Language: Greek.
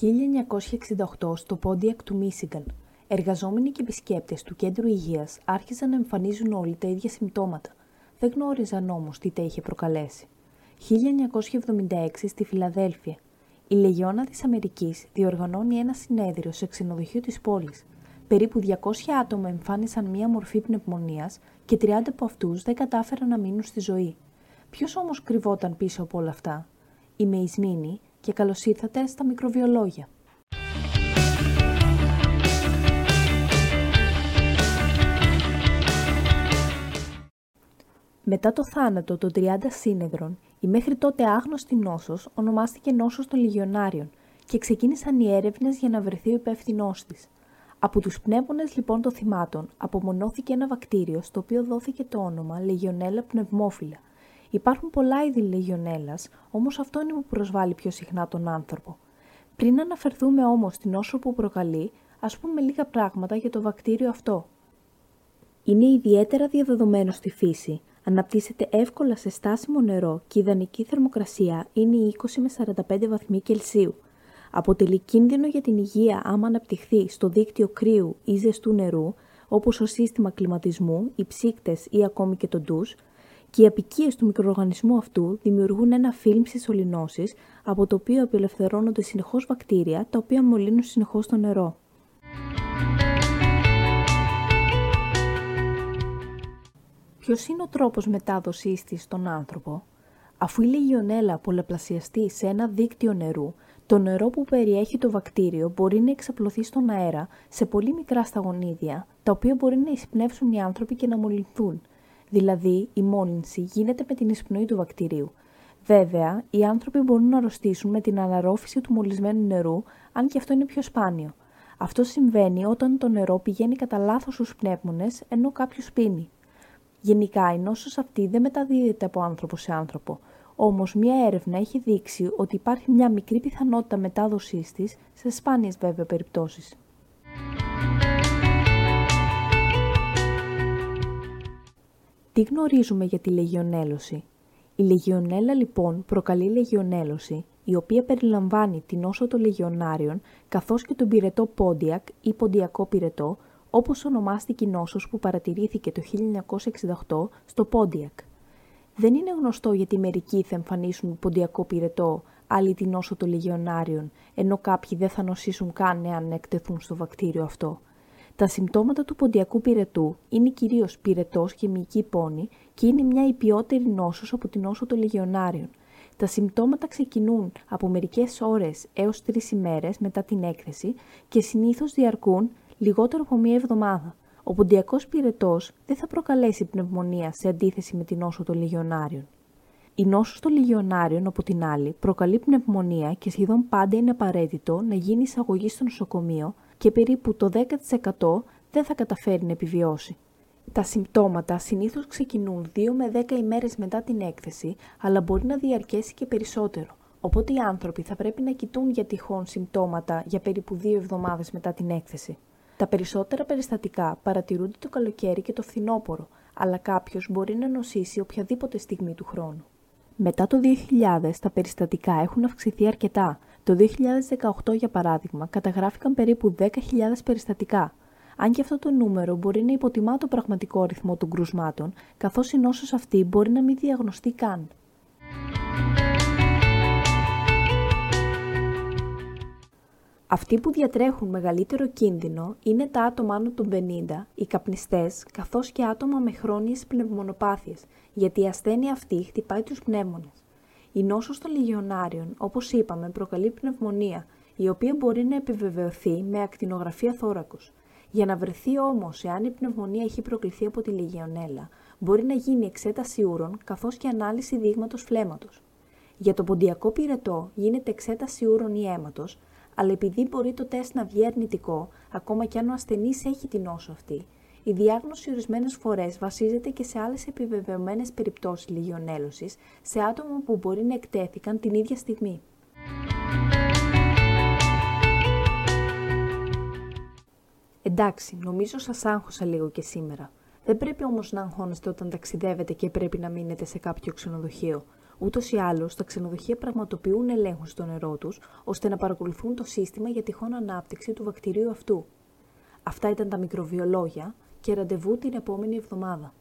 1968 στο Πόντιακ του Μίσιγκαν. Εργαζόμενοι και επισκέπτες του κέντρου υγείας άρχισαν να εμφανίζουν όλοι τα ίδια συμπτώματα. Δεν γνώριζαν όμως τι τα είχε προκαλέσει. 1976 στη Φιλαδέλφια. Η Λεγιώνα της Αμερικής διοργανώνει ένα συνέδριο σε ξενοδοχείο της πόλης. Περίπου 200 άτομα εμφάνισαν μία μορφή πνευμονίας και 30 από αυτούς δεν κατάφεραν να μείνουν στη ζωή. Ποιος όμως κρυβόταν πίσω από όλα αυτά; Είμαι η Σμήνη και καλώς ήρθατε στα μικροβιολόγια. Μετά το θάνατο των 30 σύνεδρων, η μέχρι τότε άγνωστη νόσος ονομάστηκε νόσος των Λιγιονάριων και ξεκίνησαν οι έρευνες για να βρεθεί ο υπεύθυνός της. Από τους πνεύμονες λοιπόν των θυμάτων απομονώθηκε ένα βακτήριο στο οποίο δόθηκε το όνομα Λεγιονέλα πνευμόφυλλα Υπάρχουν πολλά είδη λεγιονέλας, όμως αυτό είναι που προσβάλλει πιο συχνά τον άνθρωπο. Πριν αναφερθούμε όμως στην όσο που προκαλεί, ας πούμε λίγα πράγματα για το βακτήριο αυτό. Είναι ιδιαίτερα διαδεδομένο στη φύση. Αναπτύσσεται εύκολα σε στάσιμο νερό και η ιδανική θερμοκρασία είναι 20 με 45 βαθμοί Κελσίου. Αποτελεί κίνδυνο για την υγεία άμα αναπτυχθεί στο δίκτυο κρύου ή ζεστού νερού, όπως ο σύστημα κλιματισμού, οι ψύκτες ή ακόμη και το ντους, και οι απικίες του μικροοργανισμού αυτού δημιουργούν ένα φιλμ σωληνώσεις, από το οποίο απελευθερώνονται συνεχώς βακτήρια, τα οποία μολύνουν συνεχώς το νερό. Ποιος είναι ο τρόπος μετάδοσής της στον άνθρωπο; Αφού η λιγιονέλα πολλαπλασιαστεί σε ένα δίκτυο νερού, το νερό που περιέχει το βακτήριο μπορεί να εξαπλωθεί στον αέρα σε πολύ μικρά σταγονίδια, τα οποία μπορεί να εισπνεύσουν οι άνθρωποι και να μολυνθούν – Δηλαδή, η μόλυνση γίνεται με την εισπνοή του βακτηρίου. Βέβαια, οι άνθρωποι μπορούν να αρρωστήσουν με την αναρρόφηση του μολυσμένου νερού, αν και αυτό είναι πιο σπάνιο. Αυτό συμβαίνει όταν το νερό πηγαίνει κατά λάθος στους πνεύμονες, ενώ κάποιος πίνει. Γενικά, η νόσος αυτή δεν μεταδίδεται από άνθρωπο σε άνθρωπο. Όμως, μία έρευνα έχει δείξει ότι υπάρχει μια μικρή πιθανότητα μετάδοσής της σε σπάνιες βέβαια περιπτώσεις. Τι γνωρίζουμε για τη λεγιονέλωση; Η λεγιονέλα λοιπόν προκαλεί λεγιονέλωση, η οποία περιλαμβάνει την όσο των λεγιονάριων, καθώς και τον πυρετό πόντιακ ή ποντιακό πυρετό, όπως ονομάστηκε η νόσος που παρατηρήθηκε το 1968 στο πόντιακ. Δεν είναι γνωστό γιατί μερικοί θα εμφανίσουν ποντιακό πυρετό, άλλοι την νόσο των λεγιονάριων, ενώ κάποιοι δεν θα νοσήσουν καν εάν εκτεθούν στο βακτήριο αυτό. Τα συμπτώματα του ποντιακού πυρετού είναι κυρίως πυρετός και μυϊκή πόνη και είναι μια υπιότερη νόσος από την νόσο των λεγεωνάριων. Τα συμπτώματα ξεκινούν από μερικές ώρες έως τρεις ημέρες μετά την έκθεση και συνήθως διαρκούν λιγότερο από μία εβδομάδα. Ο ποντιακός πυρετός δεν θα προκαλέσει πνευμονία σε αντίθεση με την νόσο των λεγεωνάριων. Η νόσος των λιγιονάριων, από την άλλη, προκαλεί πνευμονία και σχεδόν πάντα είναι απαραίτητο να γίνει εισαγωγή στο νοσοκομείο και περίπου το 10% δεν θα καταφέρει να επιβιώσει. Τα συμπτώματα συνήθως ξεκινούν 2 με 10 ημέρες μετά την έκθεση, αλλά μπορεί να διαρκέσει και περισσότερο. Οπότε οι άνθρωποι θα πρέπει να κοιτούν για τυχόν συμπτώματα για περίπου 2 εβδομάδες μετά την έκθεση. Τα περισσότερα περιστατικά παρατηρούνται το καλοκαίρι και το φθινόπωρο, αλλά κάποιος μπορεί να νοσήσει οποιαδήποτε στιγμή του χρόνου. Μετά το 2000 τα περιστατικά έχουν αυξηθεί αρκετά. Το 2018 για παράδειγμα καταγράφηκαν περίπου 10.000 περιστατικά. Αν και αυτό το νούμερο μπορεί να υποτιμά το πραγματικό αριθμό των κρουσμάτων, καθώς η νόσος αυτή μπορεί να μην διαγνωστεί καν. Αυτοί που διατρέχουν μεγαλύτερο κίνδυνο είναι τα άτομα άνω των 50, οι καπνιστές, καθώς και άτομα με χρόνιες πνευμονοπάθειες, γιατί η ασθένεια αυτή χτυπάει τους πνεύμονες. Η νόσος των λιγιονάριων, όπως είπαμε, προκαλεί πνευμονία, η οποία μπορεί να επιβεβαιωθεί με ακτινογραφία θώρακος. Για να βρεθεί όμως εάν η πνευμονία έχει προκληθεί από τη λιγιονέλα, μπορεί να γίνει εξέταση ούρων καθώς και ανάλυση δείγματος φλέματος. Για το ποντιακό πυρετό γίνεται εξέταση ούρων ή αίματος, αλλά επειδή μπορεί το τεστ να βγει αρνητικό, ακόμα και αν ο ασθενής έχει την νόσο αυτή, η διάγνωση ορισμένες φορές βασίζεται και σε άλλες επιβεβαιωμένες περιπτώσεις λιγιονέλωσης σε άτομα που μπορεί να εκτέθηκαν την ίδια στιγμή. Εντάξει, νομίζω σας άγχωσα λίγο και σήμερα. Δεν πρέπει όμως να αγχώνεστε όταν ταξιδεύετε και πρέπει να μείνετε σε κάποιο ξενοδοχείο. Ούτως ή άλλως, τα ξενοδοχεία πραγματοποιούν ελέγχους στο νερό τους, ώστε να παρακολουθούν το σύστημα για τυχόν ανάπτυξη του βακτηρίου αυτού. Αυτά ήταν τα μικροβιολόγια και ραντεβού την επόμενη εβδομάδα.